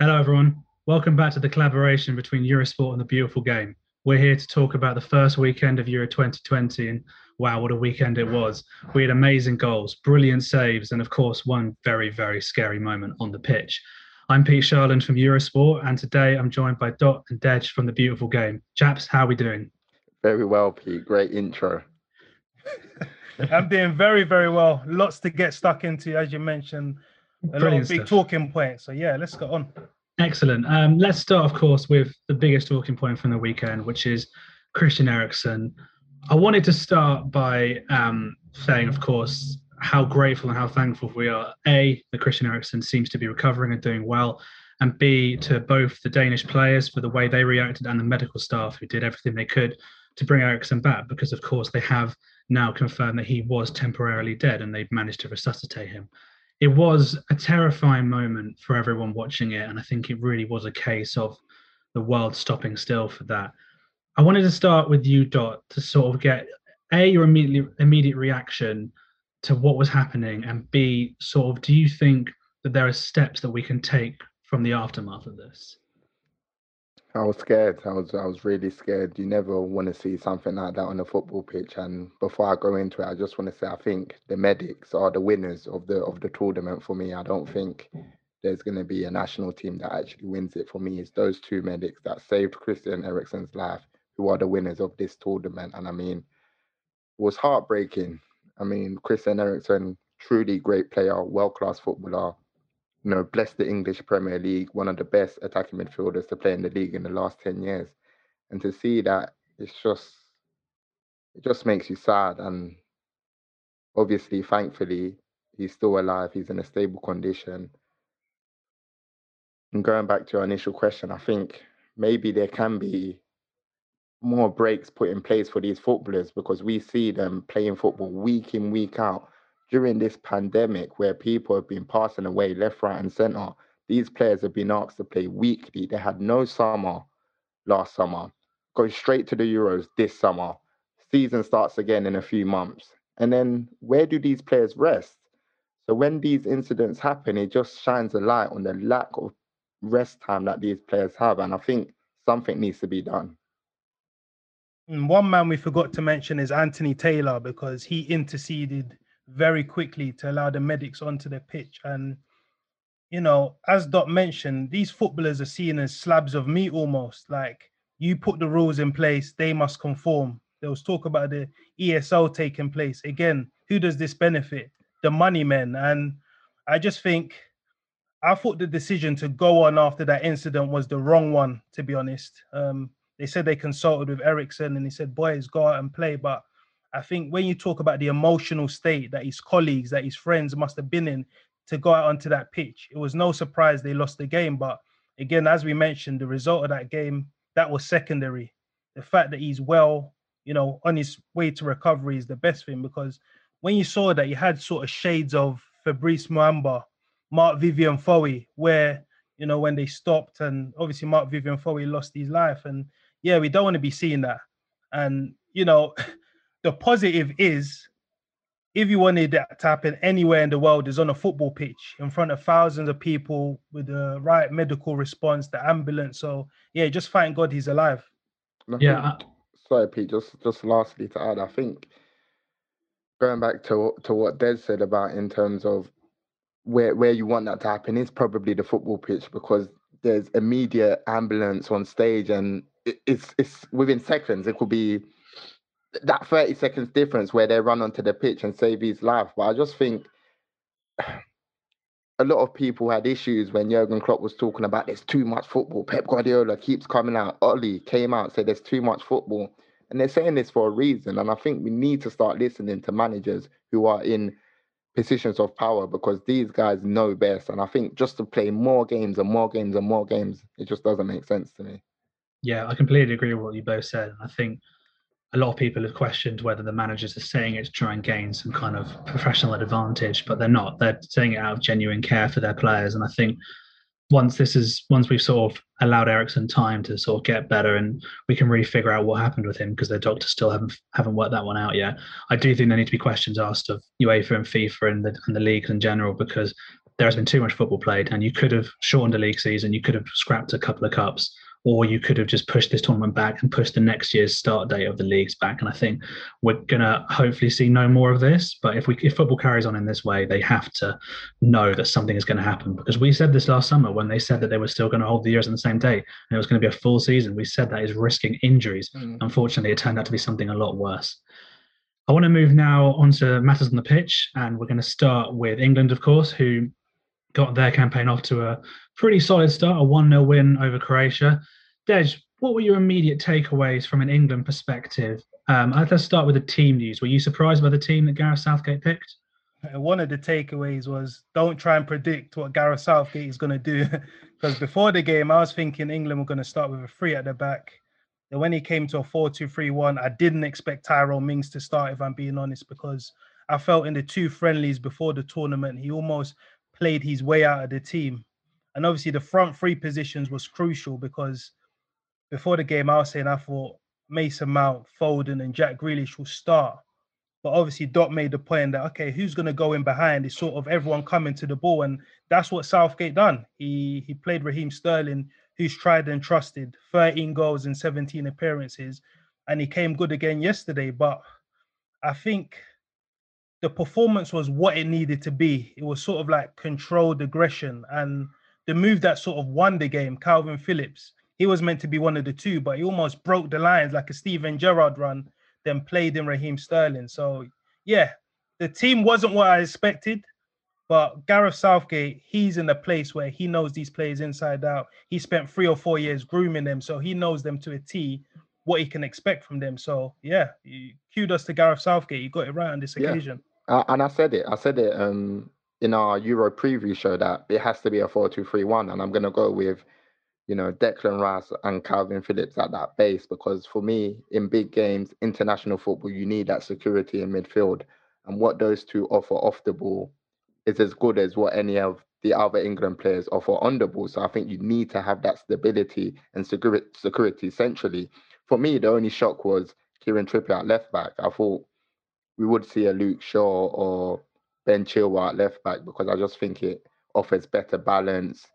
Hello, everyone. Welcome back to the collaboration between Eurosport and the Beautiful Game. We're here to talk about the first weekend of Euro 2020, and wow, what a weekend it was! We had amazing goals, brilliant saves, and of course, one very, very scary moment on the pitch. I'm Pete Sharland from Eurosport, and today I'm joined by Dot and Dej from the Beautiful Game. Chaps, how are we doing? Very well, Pete. Great intro. I'm doing very, very well. Lots to get stuck into, as you mentioned. A lot of big stuff. talking points. So yeah, let's go on. Excellent. Um, let's start, of course, with the biggest talking point from the weekend, which is Christian Eriksen. I wanted to start by um, saying, of course, how grateful and how thankful we are. A, that Christian Eriksen seems to be recovering and doing well, and B, to both the Danish players for the way they reacted and the medical staff who did everything they could to bring Eriksen back, because of course they have now confirmed that he was temporarily dead and they've managed to resuscitate him it was a terrifying moment for everyone watching it, and I think it really was a case of the world stopping still for that. I wanted to start with you, Dot, to sort of get a your immediate immediate reaction to what was happening, and b sort of do you think that there are steps that we can take from the aftermath of this? I was scared. I was I was really scared. You never want to see something like that on a football pitch. And before I go into it, I just want to say I think the medics are the winners of the of the tournament for me. I don't think there's going to be a national team that actually wins it for me. It's those two medics that saved Christian Eriksen's life who are the winners of this tournament. And I mean, it was heartbreaking. I mean, Christian Eriksen, truly great player, world class footballer. You know, bless the English Premier League, one of the best attacking midfielders to play in the league in the last 10 years. And to see that, it's just, it just makes you sad. And obviously, thankfully, he's still alive. He's in a stable condition. And going back to your initial question, I think maybe there can be more breaks put in place for these footballers because we see them playing football week in, week out during this pandemic where people have been passing away left, right, and center. These players have been asked to play weekly. They had no summer last summer, go straight to the Euros this summer. Season starts again in a few months. And then where do these players rest? So when these incidents happen, it just shines a light on the lack of rest time that these players have. And I think something needs to be done. Mm, one man we forgot to mention is Anthony Taylor because he interceded very quickly to allow the medics onto the pitch. And you know, as Dot mentioned, these footballers are seen as slabs of meat almost. Like you put the rules in place, they must conform. There was talk about the ESL taking place. Again, who does this benefit? The money men. And I just think I thought the decision to go on after that incident was the wrong one, to be honest. Um, they said they consulted with Eriksen and he said, boys, go out and play. But I think when you talk about the emotional state that his colleagues, that his friends must have been in to go out onto that pitch, it was no surprise they lost the game. But again, as we mentioned, the result of that game, that was secondary. The fact that he's well, you know, on his way to recovery is the best thing because when you saw that, you had sort of shades of Fabrice Muamba, Marc Vivien Foé, where, you know, when they stopped and obviously Marc Vivien Foé lost his life. And yeah, we don't want to be seeing that. And, you know, the positive is if you wanted that to happen anywhere in the world is on a football pitch in front of thousands of people with the right medical response, the ambulance. So yeah, just thank God he's alive. And Yeah, think- sorry, Pete. Just just lastly to add, I think going back to to what Dej said about in terms of where where you want that to happen is probably the football pitch because there's immediate ambulance on stage and it's it's within seconds. It could be that 30 seconds difference where they run onto the pitch and save his life. But I just think a lot of people had issues when Jurgen Klopp was talking about there's too much football. Pep Guardiola keeps coming out. Ole came out said there's too much football. And they're saying this for a reason. And I think we need to start listening to managers who are in positions of power because these guys know best. And I think just to play more games and more games and more games, it just doesn't make sense to me. Yeah, I completely agree with what you both said. And I think a lot of people have questioned whether the managers are saying it to try and gain some kind of professional advantage, but they're not. They're saying it out of genuine care for their players. And I think once this is once we've sort of allowed Eriksen time to sort of get better and we can really figure out what happened with him because the doctors still haven't haven't worked that one out yet. I do think there need to be questions asked of UEFA and FIFA and the and the leagues in general because there has been too much football played and you could have shortened the league season, you could have scrapped a couple of cups or you could have just pushed this tournament back and pushed the next year's start date of the leagues back. And I think we're gonna hopefully see no more of this. But if we if football carries on in this way, they have to know that something is going to happen because we said this last summer when they said that they were still going to hold the years on the same day and it was going to be a full season. We said that is risking injuries. Mm. Unfortunately, it turned out to be something a lot worse. I want to move now on to matters on the pitch, and we're going to start with England, of course, who got their campaign off to a pretty solid start, a 1 0 win over Croatia. Dej, what were your immediate takeaways from an England perspective? Um, let's start with the team news. Were you surprised by the team that Gareth Southgate picked? Uh, one of the takeaways was don't try and predict what Gareth Southgate is going to do. because before the game, I was thinking England were going to start with a three at the back. And when he came to a 4 2 3 1, I didn't expect Tyrone Mings to start, if I'm being honest, because I felt in the two friendlies before the tournament, he almost played his way out of the team. And obviously, the front three positions was crucial because before the game, I was saying I thought Mason Mount, Foden, and Jack Grealish will start. But obviously, Dot made the point that okay, who's going to go in behind? Is sort of everyone coming to the ball, and that's what Southgate done. He he played Raheem Sterling, who's tried and trusted, 13 goals in 17 appearances, and he came good again yesterday. But I think the performance was what it needed to be. It was sort of like controlled aggression, and the move that sort of won the game, Kalvin Phillips he was meant to be one of the two, but he almost broke the lines like a Steven Gerrard run, then played in Raheem Sterling. So yeah, the team wasn't what I expected, but Gareth Southgate, he's in a place where he knows these players inside out. He spent three or four years grooming them, so he knows them to a T, what he can expect from them. So yeah, kudos to Gareth Southgate. You got it right on this occasion. Yeah. Uh, and I said it. I said it um, in our Euro preview show that it has to be a four-two-three-one, and I'm going to go with you know, Declan Rice and Kalvin Phillips at that base because for me, in big games, international football, you need that security in midfield. And what those two offer off the ball is as good as what any of the other England players offer on the ball. So I think you need to have that stability and security, centrally. For me, the only shock was Kieran Trippier at left back. I thought we would see a Luke Shaw or Ben Chilwell at left back because I just think it offers better balance.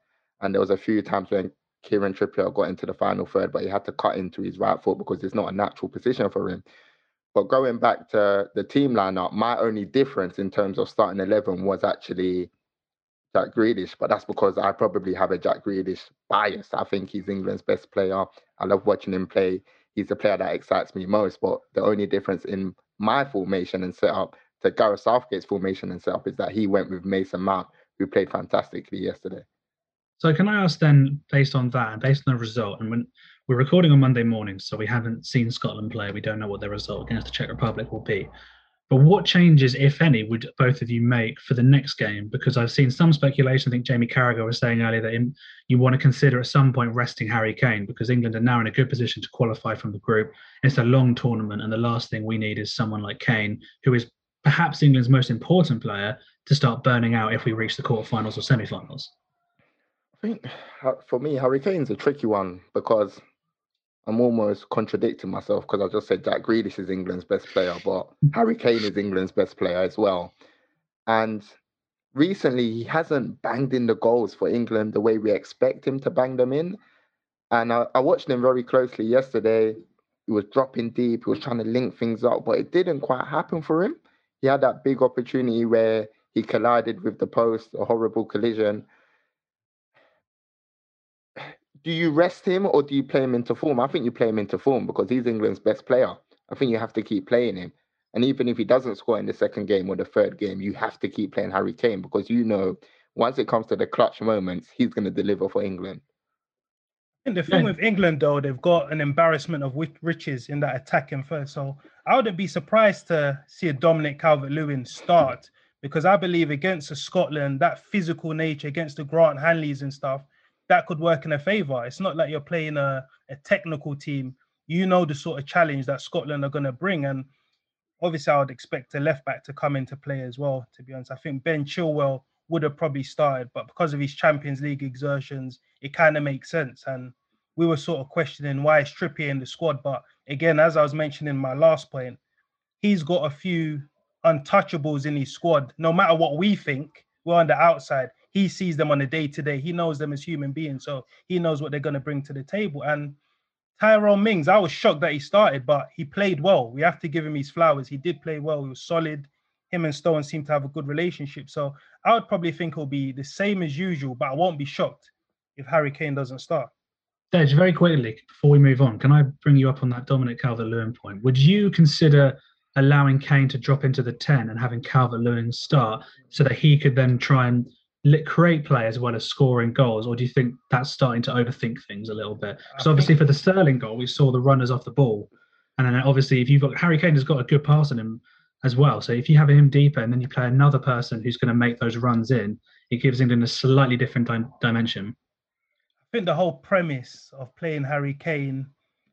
And there was a few times when Kieran Trippier got into the final third, but he had to cut into his right foot because it's not a natural position for him. But going back to the team lineup, my only difference in terms of starting 11 was actually Jack Grealish, but that's because I probably have a Jack Grealish bias. I think he's England's best player. I love watching him play. He's the player that excites me most. But the only difference in my formation and setup to Gareth Southgate's formation and setup is that he went with Mason Mount, who played fantastically yesterday. So can I ask then, based on that, based on the result, and when we're recording on Monday morning, so we haven't seen Scotland play, we don't know what their result against the Czech Republic will be. But what changes, if any, would both of you make for the next game? Because I've seen some speculation. I think Jamie Carragher was saying earlier that you want to consider at some point resting Harry Kane because England are now in a good position to qualify from the group. It's a long tournament, and the last thing we need is someone like Kane, who is perhaps England's most important player, to start burning out if we reach the quarterfinals or semi-finals think for me, Harry Kane's a tricky one because I'm almost contradicting myself because I just said Jack Grealish is England's best player, but Harry Kane is England's best player as well. And recently, he hasn't banged in the goals for England the way we expect him to bang them in. And I, I watched him very closely yesterday. He was dropping deep, he was trying to link things up, but it didn't quite happen for him. He had that big opportunity where he collided with the post, a horrible collision. Do you rest him or do you play him into form? I think you play him into form because he's England's best player. I think you have to keep playing him. And even if he doesn't score in the second game or the third game, you have to keep playing Harry Kane because you know once it comes to the clutch moments, he's going to deliver for England. And the thing with England, though, they've got an embarrassment of riches in that attacking first. So I wouldn't be surprised to see a Dominic Calvert-Lewin start because I believe against a Scotland, that physical nature against the Grant Hanleys and stuff, that could work in a favour. It's not like you're playing a, a technical team. You know the sort of challenge that Scotland are going to bring, and obviously I would expect a left back to come into play as well. To be honest, I think Ben Chilwell would have probably started, but because of his Champions League exertions, it kind of makes sense. And we were sort of questioning why is Trippier in the squad. But again, as I was mentioning my last point, he's got a few untouchables in his squad. No matter what we think, we're on the outside. He sees them on a day to day. He knows them as human beings, so he knows what they're going to bring to the table. And Tyrone Mings, I was shocked that he started, but he played well. We have to give him his flowers. He did play well. He was solid him and Stone seem to have a good relationship. So I would probably think it'll be the same as usual, but I won't be shocked if Harry Kane doesn't start. Dej, very quickly before we move on, can I bring you up on that Dominic Calvert Lewin point? Would you consider allowing Kane to drop into the 10 and having Calvert Lewin start so that he could then try and create play as well as scoring goals? Or do you think that's starting to overthink things a little bit? Because obviously, for the Sterling goal, we saw the runners off the ball. And then obviously, if you've got Harry Kane has got a good pass in him as well. So if you have him deeper and then you play another person who's going to make those runs in, it gives England a slightly different di- dimension. I think the whole premise of playing Harry Kane,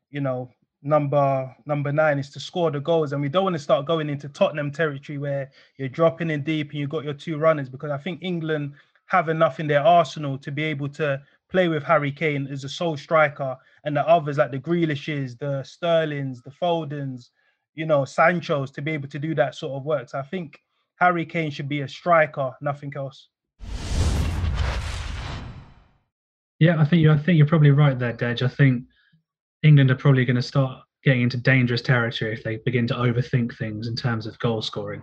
you know, number number nine is to score the goals, and we don't want to start going into Tottenham territory where you're dropping in deep and you've got your two runners because I think England have enough in their arsenal to be able to play with Harry Kane as a sole striker, and the others like the Grealishes, the Sterlings, the Fodens, you know, Sancho's to be able to do that sort of work. So I think Harry Kane should be a striker, nothing else. Yeah, I think you. I think you're probably right there, Dej. I think England are probably going to start getting into dangerous territory if they begin to overthink things in terms of goal scoring.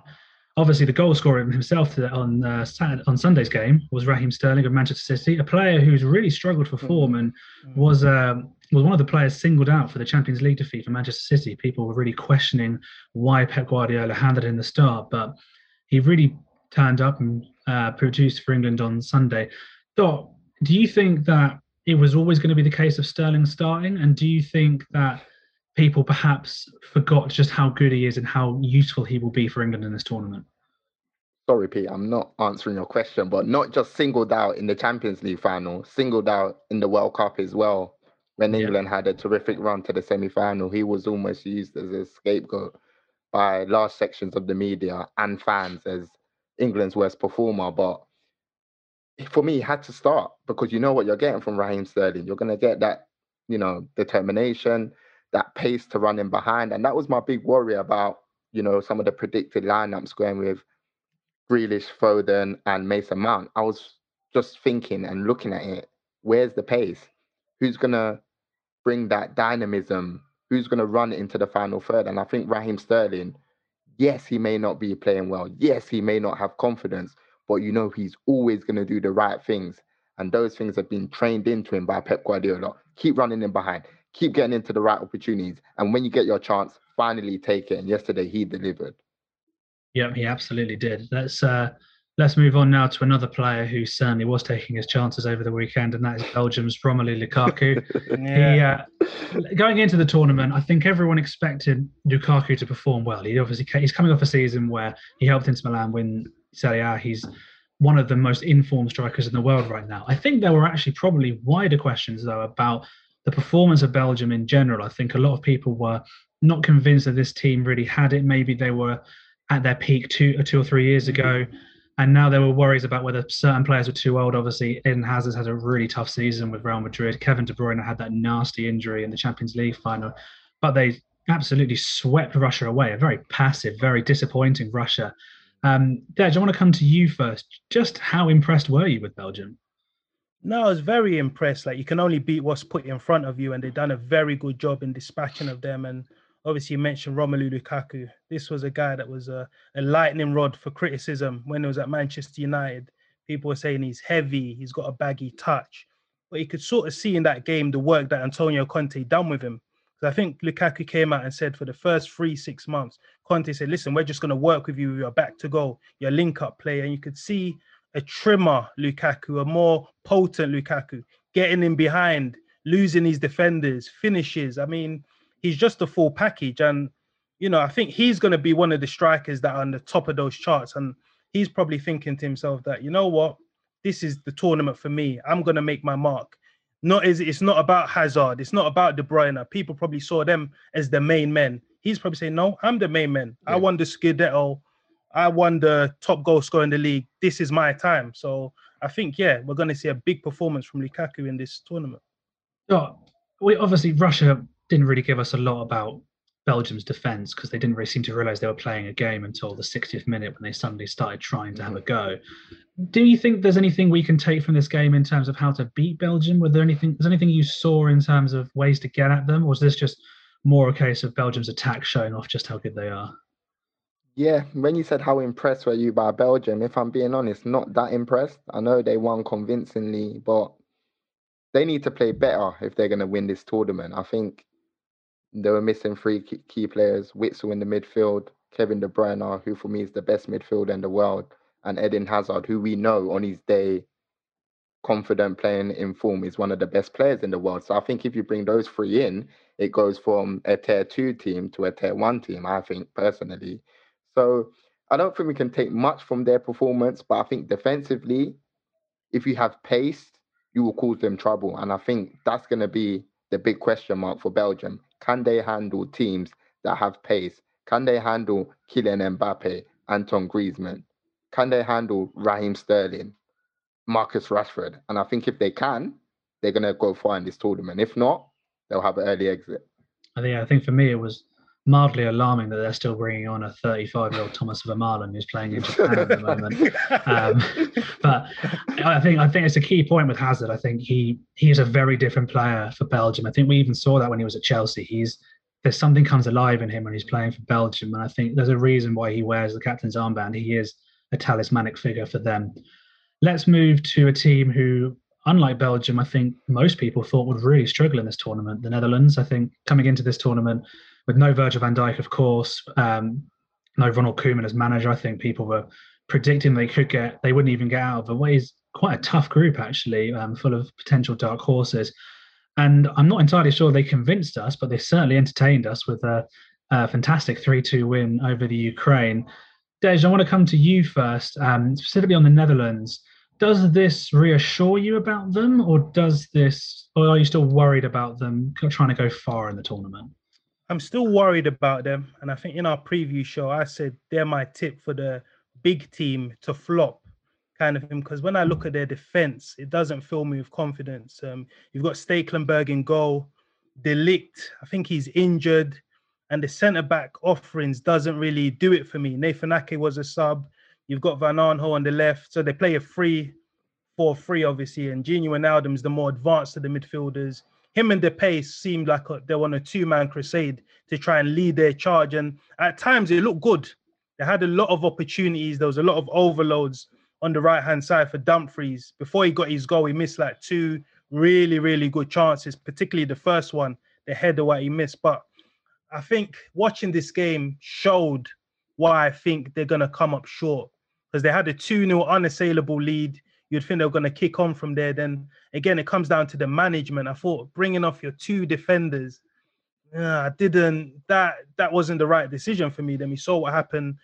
Obviously, the goal scorer himself on uh, Saturday, on Sunday's game was Raheem Sterling of Manchester City, a player who's really struggled for form and mm. was um, was one of the players singled out for the Champions League defeat for Manchester City. People were really questioning why Pep Guardiola handed in the start, but he really turned up and uh, produced for England on Sunday. Dot, do you think that it was always going to be the case of Sterling starting? And do you think that people perhaps forgot just how good he is and how useful he will be for England in this tournament? Sorry, Pete, I'm not answering your question, but not just singled out in the Champions League final, singled out in the World Cup as well when England had a terrific run to the semi final, he was almost used as a scapegoat by large sections of the media and fans as England's worst performer. But for me, had to start because you know what you're getting from Raheem Sterling. You're going to get that, you know, determination, that pace to run in behind. And that was my big worry about, you know, some of the predicted lineups going with Grealish, Foden, and Mason Mount. I was just thinking and looking at it. Where's the pace? Who's going to bring that dynamism, who's going to run into the final third? And I think Raheem Sterling, yes, he may not be playing well. Yes, he may not have confidence, but you know, he's always going to do the right things. And those things have been trained into him by Pep Guardiola. Keep running in behind, keep getting into the right opportunities. And when you get your chance, finally take it. And yesterday he delivered. Yeah, he absolutely did. Let's uh, Let's move on now to another player who certainly was taking his chances over the weekend, and that is Belgium's Romelu Lukaku. yeah. He, uh, going into the tournament, I think everyone expected Lukaku to perform well. He obviously he's coming off a season where he helped Inter Milan win Serie A. He's one of the most informed strikers in the world right now. I think there were actually probably wider questions though about the performance of Belgium in general. I think a lot of people were not convinced that this team really had it. Maybe they were at their peak two or two or three years ago. And now there were worries about whether certain players were too old. Obviously, Eden Hazard had a really tough season with Real Madrid. Kevin De Bruyne had that nasty injury in the Champions League final, but they absolutely swept Russia away. A very passive, very disappointing Russia. Um, Dej, I want to come to you first. Just how impressed were you with Belgium? No, I was very impressed. Like you can only beat what's put in front of you, and they've done a very good job in dispatching of them. And obviously you mentioned Romelu Lukaku. This was a guy that was a, a lightning rod for criticism when he was at Manchester United. People were saying he's heavy, he's got a baggy touch. But you could sort of see in that game the work that Antonio Conte done with him. Because I think Lukaku came out and said for the first three, six months, Conte said, listen, we're just going to work with you. You're back to go. You're link up player. And you could see a trimmer Lukaku, a more potent Lukaku, getting in behind, losing his defenders, finishes. I mean, he's just a full package. And, you know, I think he's going to be one of the strikers that are on the top of those charts. And he's probably thinking to himself that, you know what, this is the tournament for me. I'm going to make my mark. Not is it's not about Hazard. It's not about De Bruyne. People probably saw them as the main men. He's probably saying, no, I'm the main man. Yeah. I won the Scudetto. I won the top goal scorer in the league. This is my time. So I think, yeah, we're going to see a big performance from Lukaku in this tournament. So we obviously Russia didn't really give us a lot about Belgium's defence because they didn't really seem to realise they were playing a game until the 60th minute when they suddenly started trying to have a mm-hmm. go. Do you think there's anything we can take from this game in terms of how to beat Belgium? Was there anything? Was anything you saw in terms of ways to get at them, or was this just more a case of Belgium's attack showing off just how good they are? Yeah, when you said how impressed were you by Belgium, if I'm being honest, not that impressed. I know they won convincingly, but they need to play better if they're going to win this tournament. I think they were missing three key players: Witsel in the midfield, Kevin De Bruyne, who for me is the best midfielder in the world, and Eden Hazard, who we know on his day, confident playing in form, is one of the best players in the world. So I think if you bring those three in, it goes from a tier two team to a tier one team. I think personally. So I don't think we can take much from their performance, but I think defensively, if you have pace, you will cause them trouble. And I think that's going to be the big question mark for Belgium. Can they handle teams that have pace? Can they handle Kylian Mbappe, Anton Griezmann? Can they handle Raheem Sterling, Marcus Rashford? And I think if they can, they're going to go far in this tournament. If not, they'll have an early exit. I think I think for me it was mildly alarming that they're still bringing on a 35 year old Thomas Vermaelen who's playing in Japan at the moment. Um, but I think I think it's a key point with Hazard. I think he he is a very different player for Belgium. I think we even saw that when he was at Chelsea. He's there's something comes alive in him when he's playing for Belgium, and I think there's a reason why he wears the captain's armband. He is a talismanic figure for them. Let's move to a team who unlike Belgium, I think most people thought would really struggle in this tournament. The Netherlands, I think, coming into this tournament, with no Virgil van Dijk, of course, um, no Ronald Koeman as manager, I think people were predicting they could get, they wouldn't even get out of what is quite a tough group, actually, um, full of potential dark horses. And I'm not entirely sure they convinced us, but they certainly entertained us with a, a fantastic 3 2 win over the Ukraine. Dej, I want to come to you first, um, specifically on the Netherlands. Does this reassure you about them, or does this, or are you still worried about them trying to go far in the tournament? I'm still worried about them. And I think in our preview show, I said they're my tip for the big team to flop kind of thing. Because when I look at their defense, it doesn't fill me with confidence. Um, you've got Stekelenburg in goal, de Ligt, I think he's injured. And the centre back offerings doesn't really do it for me. Nathan Ake was a sub. You've got Van Aanholt on the left. So they play a free 4 3, obviously. And Gini Wijnaldum's the more advanced of the midfielders him and pace seemed like a, they were on a two-man crusade to try and lead their charge. And at times it looked good. They had a lot of opportunities. There was a lot of overloads on the right-hand side for Dumfries. Before he got his goal, he missed like two really, really good chances, particularly the first one, the header what he missed. But I think watching this game showed why I think they're gonna come up short. Because they had a 2-0 unassailable lead you'd think they were going to kick on from there. Then again, it comes down to the management. I thought bringing off your two defenders, uh, I didn't. That that wasn't the right decision for me. Then we saw what happened.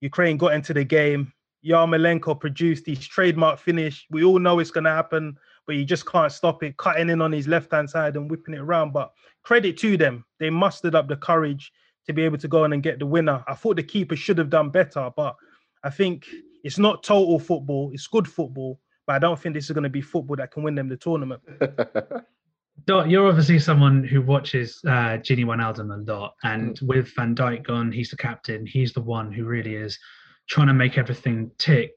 Ukraine got into the game. Yarmolenko produced his trademark finish. We all know it's going to happen, but you just can't stop it. Cutting in on his left hand side and whipping it around. But credit to them, they mustered up the courage to be able to go in and get the winner. I thought the keeper should have done better, but I think it's not total football. It's good football, but I don't think this is going to be football that can win them the tournament. Dot, you're obviously someone who watches uh, Gini Wijnaldum a lot, and mm. with Van Dijk gone, he's the captain. He's the one who really is trying to make everything tick.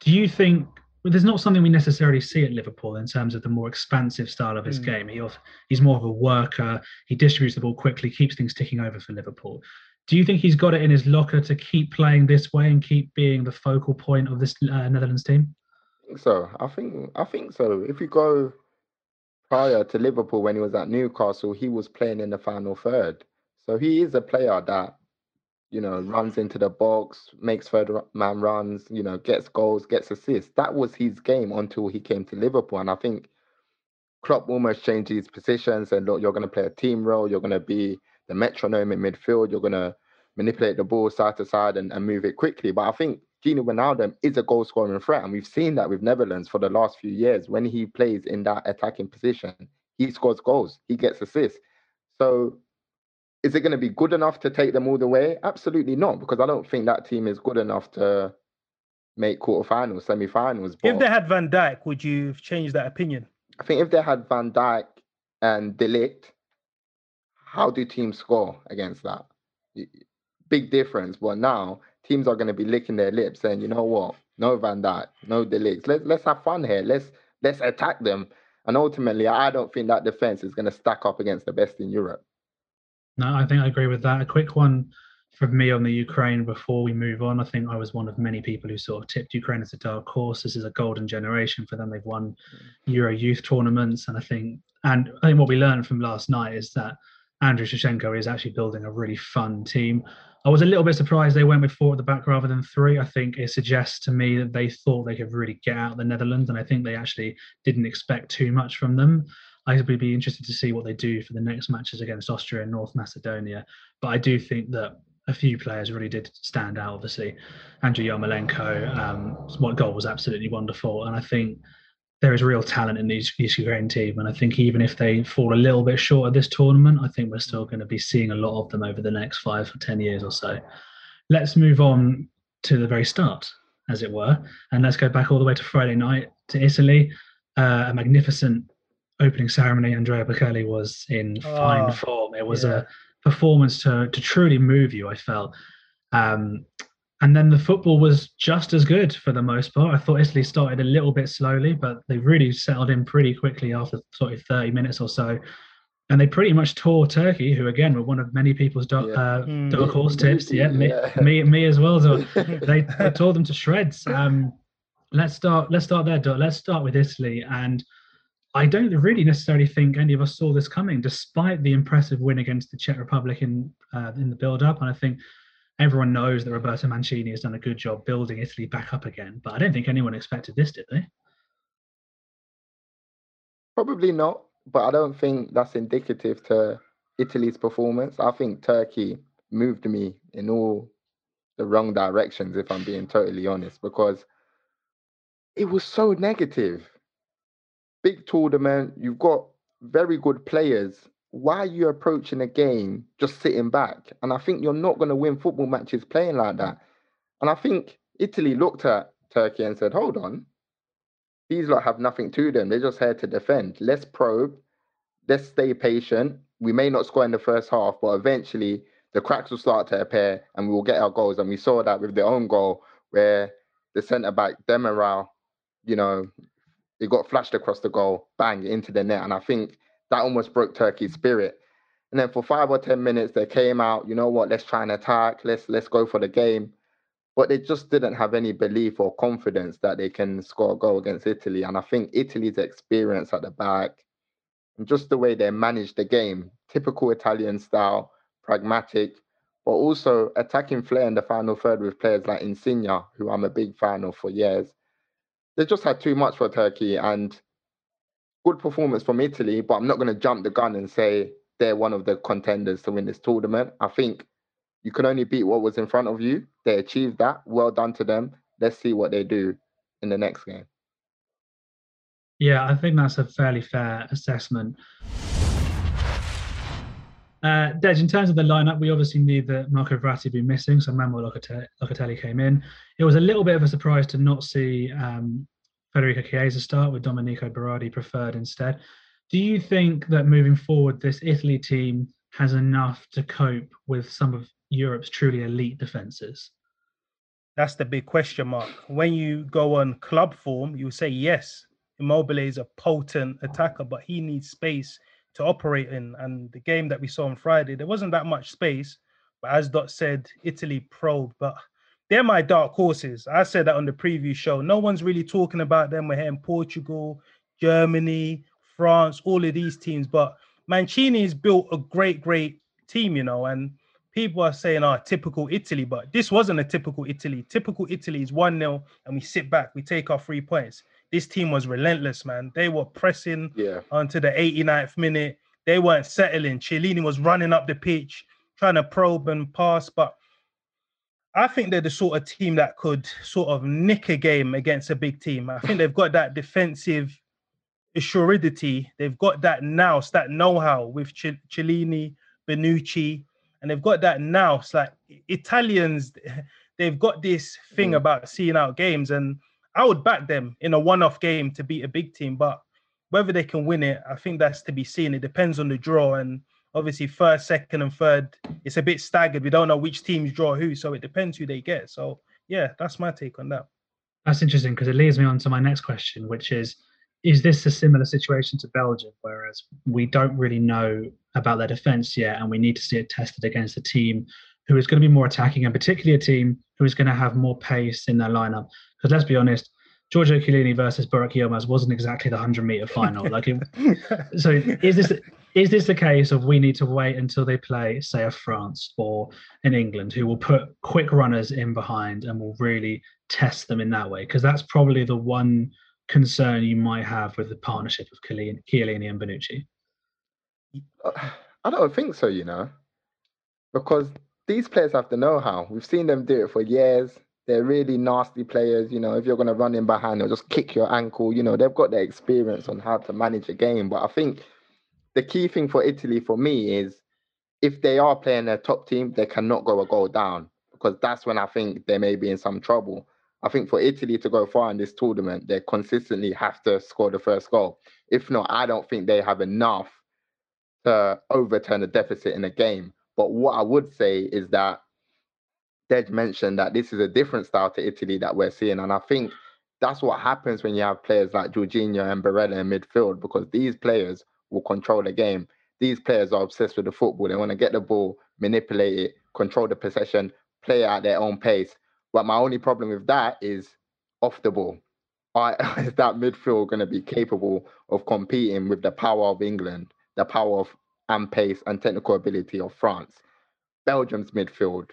Do you think there's not something we necessarily see at Liverpool in terms of the more expansive style of his mm. game. He he's more of a worker. He distributes the ball quickly, keeps things ticking over for Liverpool. Do you think he's got it in his locker to keep playing this way and keep being the focal point of this uh, Netherlands team? I think so. I think I think so. If you go prior to Liverpool when he was at Newcastle, he was playing in the final third. So he is a player that you know, runs into the box, makes third man runs, you know, gets goals, gets assists. That was his game until he came to Liverpool. And I think Klopp almost changed his positions and look, you're going to play a team role, you're going to be the metronome in midfield, you're going to manipulate the ball side to side and, and move it quickly. But I think Gini Wijnaldum is a goal scoring threat. And we've seen that with Netherlands for the last few years. When he plays in that attacking position, he scores goals, he gets assists. So is it going to be good enough to take them all the way? Absolutely not, because I don't think that team is good enough to make quarterfinals, semi-finals. But if they had Van Dijk, would you have changed that opinion? I think if they had Van Dijk and De Ligt, how do teams score against that? Big difference. But now teams are going to be licking their lips, saying, "You know what? No Van Dijk, no De Ligt. Let's let's have fun here. Let's let's attack them." And ultimately, I don't think that defense is going to stack up against the best in Europe. No, I think I agree with that. A quick one from me on the Ukraine before we move on. I think I was one of many people who sort of tipped Ukraine as a dark horse. This is a golden generation for them. They've won mm. Euro youth tournaments, and I think and I think what we learned from last night is that Andriy Shevchenko is actually building a really fun team. I was a little bit surprised they went with four at the back rather than three. I think it suggests to me that they thought they could really get out the Netherlands, and I think they actually didn't expect too much from them. I would be interested to see what they do for the next matches against Austria and North Macedonia. But I do think that a few players really did stand out. Obviously, Andrew Yarmolenko, um, what goal was absolutely wonderful, and I think there is real talent in these Ukraine team. And I think even if they fall a little bit short of this tournament, I think we're still going to be seeing a lot of them over the next five or ten years or so. Let's move on to the very start, as it were, and let's go back all the way to Friday night to Italy. Uh, a magnificent opening ceremony, Andrea Bocelli was in oh, fine form. It was yeah. a performance to to truly move you. I felt. Um, and then the football was just as good for the most part. I thought Italy started a little bit slowly, but they really settled in pretty quickly after sort of 30 minutes or so. And they pretty much tore Turkey, who again were one of many people's dark, yeah. uh, mm. dark horse tips. Yeah, me, yeah. me, me as well. So they, they tore them to shreds. Um, let's start. Let's start there, Dot. Let's start with Italy and I don't really necessarily think any of us saw this coming, despite the impressive win against the Czech Republic in uh, in the build-up. And I think everyone knows that Roberto Mancini has done a good job building Italy back up again. But I don't think anyone expected this, did they? Probably not. But I don't think that's indicative to Italy's performance. I think Turkey moved me in all the wrong directions, if I'm being totally honest, because it was so negative big tournament, you've got very good players. Why are you approaching a game just sitting back? And I think you're not going to win football matches playing like that. And I think Italy looked at Turkey and said, hold on, these lot have nothing to them. They're just here to defend. Let's probe. Let's stay patient. We may not score in the first half, but eventually the cracks will start to appear and we will get our goals. And we saw that with their own goal where the centre back Demiral, you know, it got flashed across the goal, bang, into the net. And I think that almost broke Turkey's spirit. And then for five or ten minutes, they came out, you know what, let's try and attack, let's let's go for the game. But they just didn't have any belief or confidence that they can score a goal against Italy. And I think Italy's experience at the back and just the way they managed the game, typical Italian style, pragmatic, but also attacking flair in the final third with players like Insigne, who I'm a big fan of for years they just had too much for Turkey and good performance from Italy, but I'm not going to jump the gun and say they're one of the contenders to win this tournament. I think you can only beat what was in front of you. They achieved that. Well done to them. Let's see what they do in the next game. Yeah, I think that's a fairly fair assessment. Uh, Dej, in terms of the lineup, we obviously knew that Marco Verratti would be missing, so Manuel Locatelli came in. It was a little bit of a surprise to not see um, Federico Chiesa start with Domenico Berardi preferred instead. Do you think that moving forward, this Italy team has enough to cope with some of Europe's truly elite defences? That's the big question mark. When you go on club form, you say yes, Immobile is a potent attacker, but he needs space to operate in. And the game that we saw on Friday, there wasn't that much space. But as Dot said, Italy probed. but they're my dark horses. I said that on the preview show. No one's really talking about them. We're here in Portugal, Germany, France, all of these teams. But Mancini's built a great, great team, you know, and people are saying, oh, typical Italy, but this wasn't a typical Italy. Typical Italy is 1 0, and we sit back, we take our three points. This team was relentless, man. They were pressing yeah. onto the 89th minute. They weren't settling. Chiellini was running up the pitch, trying to probe and pass. But I think they're the sort of team that could sort of nick a game against a big team. I think they've got that defensive assuredity. They've got that nous, that know-how with Ch- Chiellini, Bonucci, and they've got that now. It's like Italians, they've got this thing mm. about seeing out games, and I would back them in a one-off game to beat a big team. But whether they can win it, I think that's to be seen. It depends on the draw, and obviously first, second, and third, it's a bit staggered. We don't know which teams draw who, so it depends who they get. So yeah, that's my take on that. That's interesting because it leads me on to my next question, which is is this a similar situation to Belgium, whereas we don't really know about their defense yet, and we need to see it tested against a team who is going to be more attacking, and particularly a team who is going to have more pace in their lineup? Because let's be honest, Giorgio Chiellini versus Burak Yilmaz wasn't exactly the hundred meter final. like, it, so is this is this the case of we need to wait until they play, say, a France or in England, who will put quick runners in behind and will really test them in that way? Because that's probably the one concern you might have with the partnership of Chiellini and Bonucci? I don't think so, you know, because these players have the know-how. We've seen them do it for years. They're really nasty players. You know, if you're going to run in behind, they'll just kick your ankle. You know, they've got the experience on how to manage a game. But I think the key thing for Italy, for me, is if they are playing a top team, they cannot go a goal down because that's when I think they may be in some trouble. I think for Italy to go far in this tournament, they consistently have to score the first goal. If not, I don't think they have enough to overturn a deficit in a game. But what I would say is that Dej mentioned that this is a different style to Italy that we're seeing. And I think that's what happens when you have players like Jorginho and Barella in midfield, because these players will control the game. These players are obsessed with the football. They want to get the ball, manipulate it, control the possession, play at their own pace. But my only problem with that is off the ball. Is that midfield going to be capable of competing with the power of England, the power of and pace and technical ability of France? Belgium's midfield.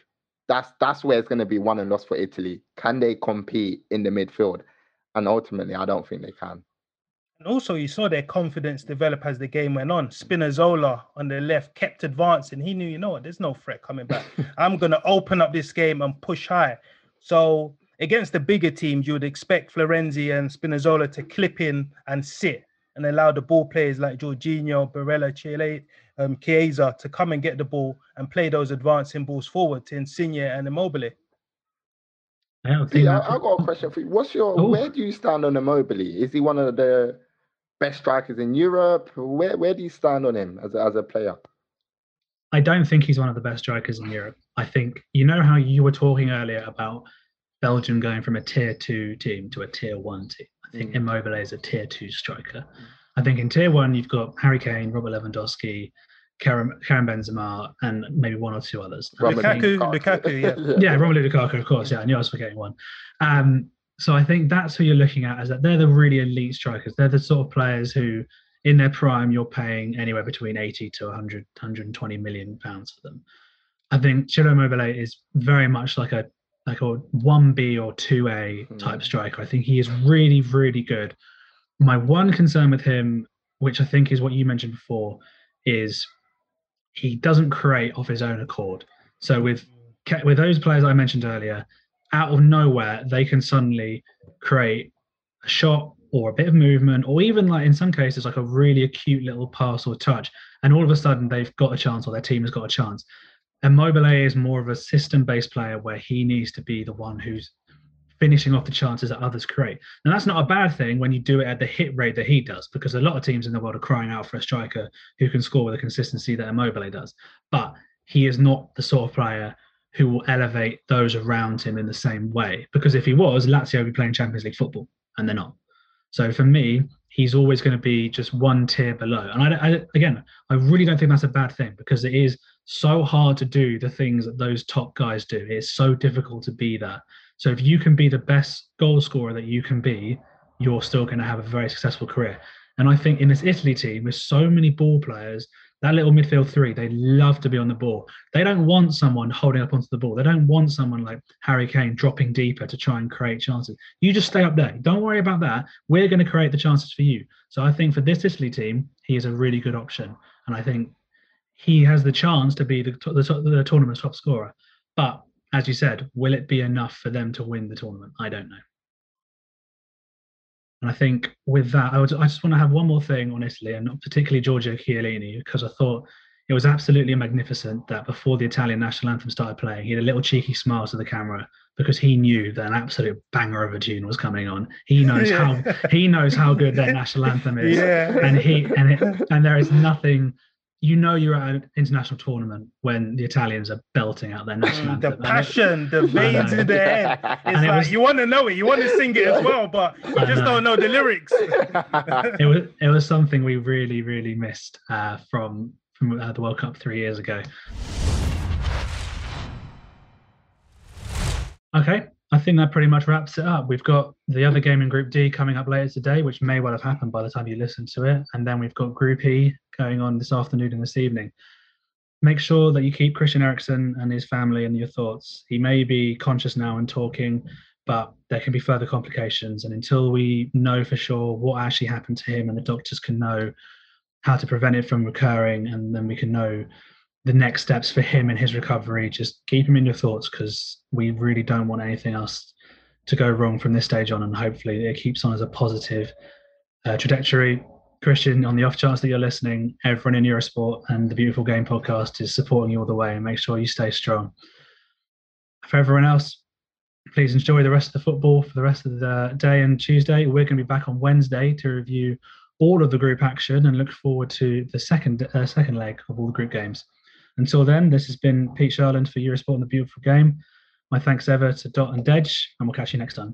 That's that's where it's going to be won and lost for Italy. Can they compete in the midfield? And ultimately, I don't think they can. And also, you saw their confidence develop as the game went on. Spinazzola on the left kept advancing. He knew, you know what, there's no threat coming back. I'm going to open up this game and push high. So against the bigger teams, you would expect Florenzi and Spinazzola to clip in and sit and allow the ball players like Jorginho, Barella, Chile, um, Chiesa to come and get the ball and play those advancing balls forward to Insigne and Immobile. I don't think. I, have got a question for you. What's your? Ooh. Where do you stand on Immobile? Is he one of the best strikers in Europe? Where Where do you stand on him as a, as a player? I don't think he's one of the best strikers in Europe. I think you know how you were talking earlier about Belgium going from a tier two team to a tier one team. I think mm. Immobile is a tier two striker. Mm. I think in tier one you've got Harry Kane, Robert Lewandowski, Karim, Karim Benzema, and maybe one or two others. Lukaku, Lukaku, yeah, yeah, Romelu Lukaku, of course. Yeah, I knew I was forgetting one. Um, so I think that's who you're looking at as that they're the really elite strikers. They're the sort of players who in their prime, you're paying anywhere between 80 to 100, 120 million pounds for them. I think Ciro Immobile is very much like a like a 1B or 2A hmm. type striker. I think he is really, really good. My one concern with him, which I think is what you mentioned before, is he doesn't create off his own accord. So with with those players I mentioned earlier, out of nowhere they can suddenly create a shot or a bit of movement, or even like in some cases, like a really acute little pass or touch, and all of a sudden they've got a chance or their team has got a chance. Immobile is more of a system-based player where he needs to be the one who's finishing off the chances that others create. Now that's not a bad thing when you do it at the hit rate that he does, because a lot of teams in the world are crying out for a striker who can score with the consistency that Immobile does. But he is not the sort of player who will elevate those around him in the same way. Because if he was, Lazio would be playing Champions League football, and they're not. So for me, he's always going to be just one tier below. And I, I, again, I really don't think that's a bad thing because it is so hard to do the things that those top guys do. It's so difficult to be that. So if you can be the best goal scorer that you can be, you're still going to have a very successful career. And I think in this Italy team, with so many ball players, that little midfield three, they love to be on the ball. They don't want someone holding up onto the ball. They don't want someone like Harry Kane dropping deeper to try and create chances. You just stay up there. Don't worry about that. We're going to create the chances for you. So I think for this Italy team, he is a really good option. And I think he has the chance to be the, the, the tournament's top scorer. But as you said, will it be enough for them to win the tournament? I don't know. And I think with that, I, would, I just want to have one more thing on Italy, and particularly Giorgio Chiellini, because I thought it was absolutely magnificent that before the Italian national anthem started playing, he had a little cheeky smile to the camera because he knew that an absolute banger of a tune was coming on. He knows how he knows how good their national anthem is, yeah. and he and it, and there is nothing you know you're at an international tournament when the Italians are belting out their national anthem. The passion, the veins in the head. It's like was, you want to know it, you want to sing it as well, but you just don't know the lyrics. it was it was something we really really missed uh, from from uh, the World Cup three years ago. Okay, I think that pretty much wraps it up. We've got the other game in Group D coming up later today, which may well have happened by the time you listen to it. And then we've got Group E going on this afternoon and this evening. Make sure that you keep Christian Eriksen and his family in your thoughts. He may be conscious now and talking, but there can be further complications. And until we know for sure what actually happened to him and the doctors can know how to prevent it from recurring, and then we can know the next steps for him and his recovery, just keep him in your thoughts because we really don't want anything else to go wrong from this stage on. And hopefully it keeps on as a positive uh, trajectory. Christian, on the off chance that you're listening, everyone in Eurosport and the Beautiful Game podcast is supporting you all the way and make sure you stay strong. For everyone else, please enjoy the rest of the football for the rest of the day and Tuesday. We're going to be back on Wednesday to review all of the group action and look forward to the second uh, second leg of all the group games. Until then, this has been Pete Sherland for Eurosport and the Beautiful Game. My thanks ever to Dot and Dej, and we'll catch you next time.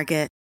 Target.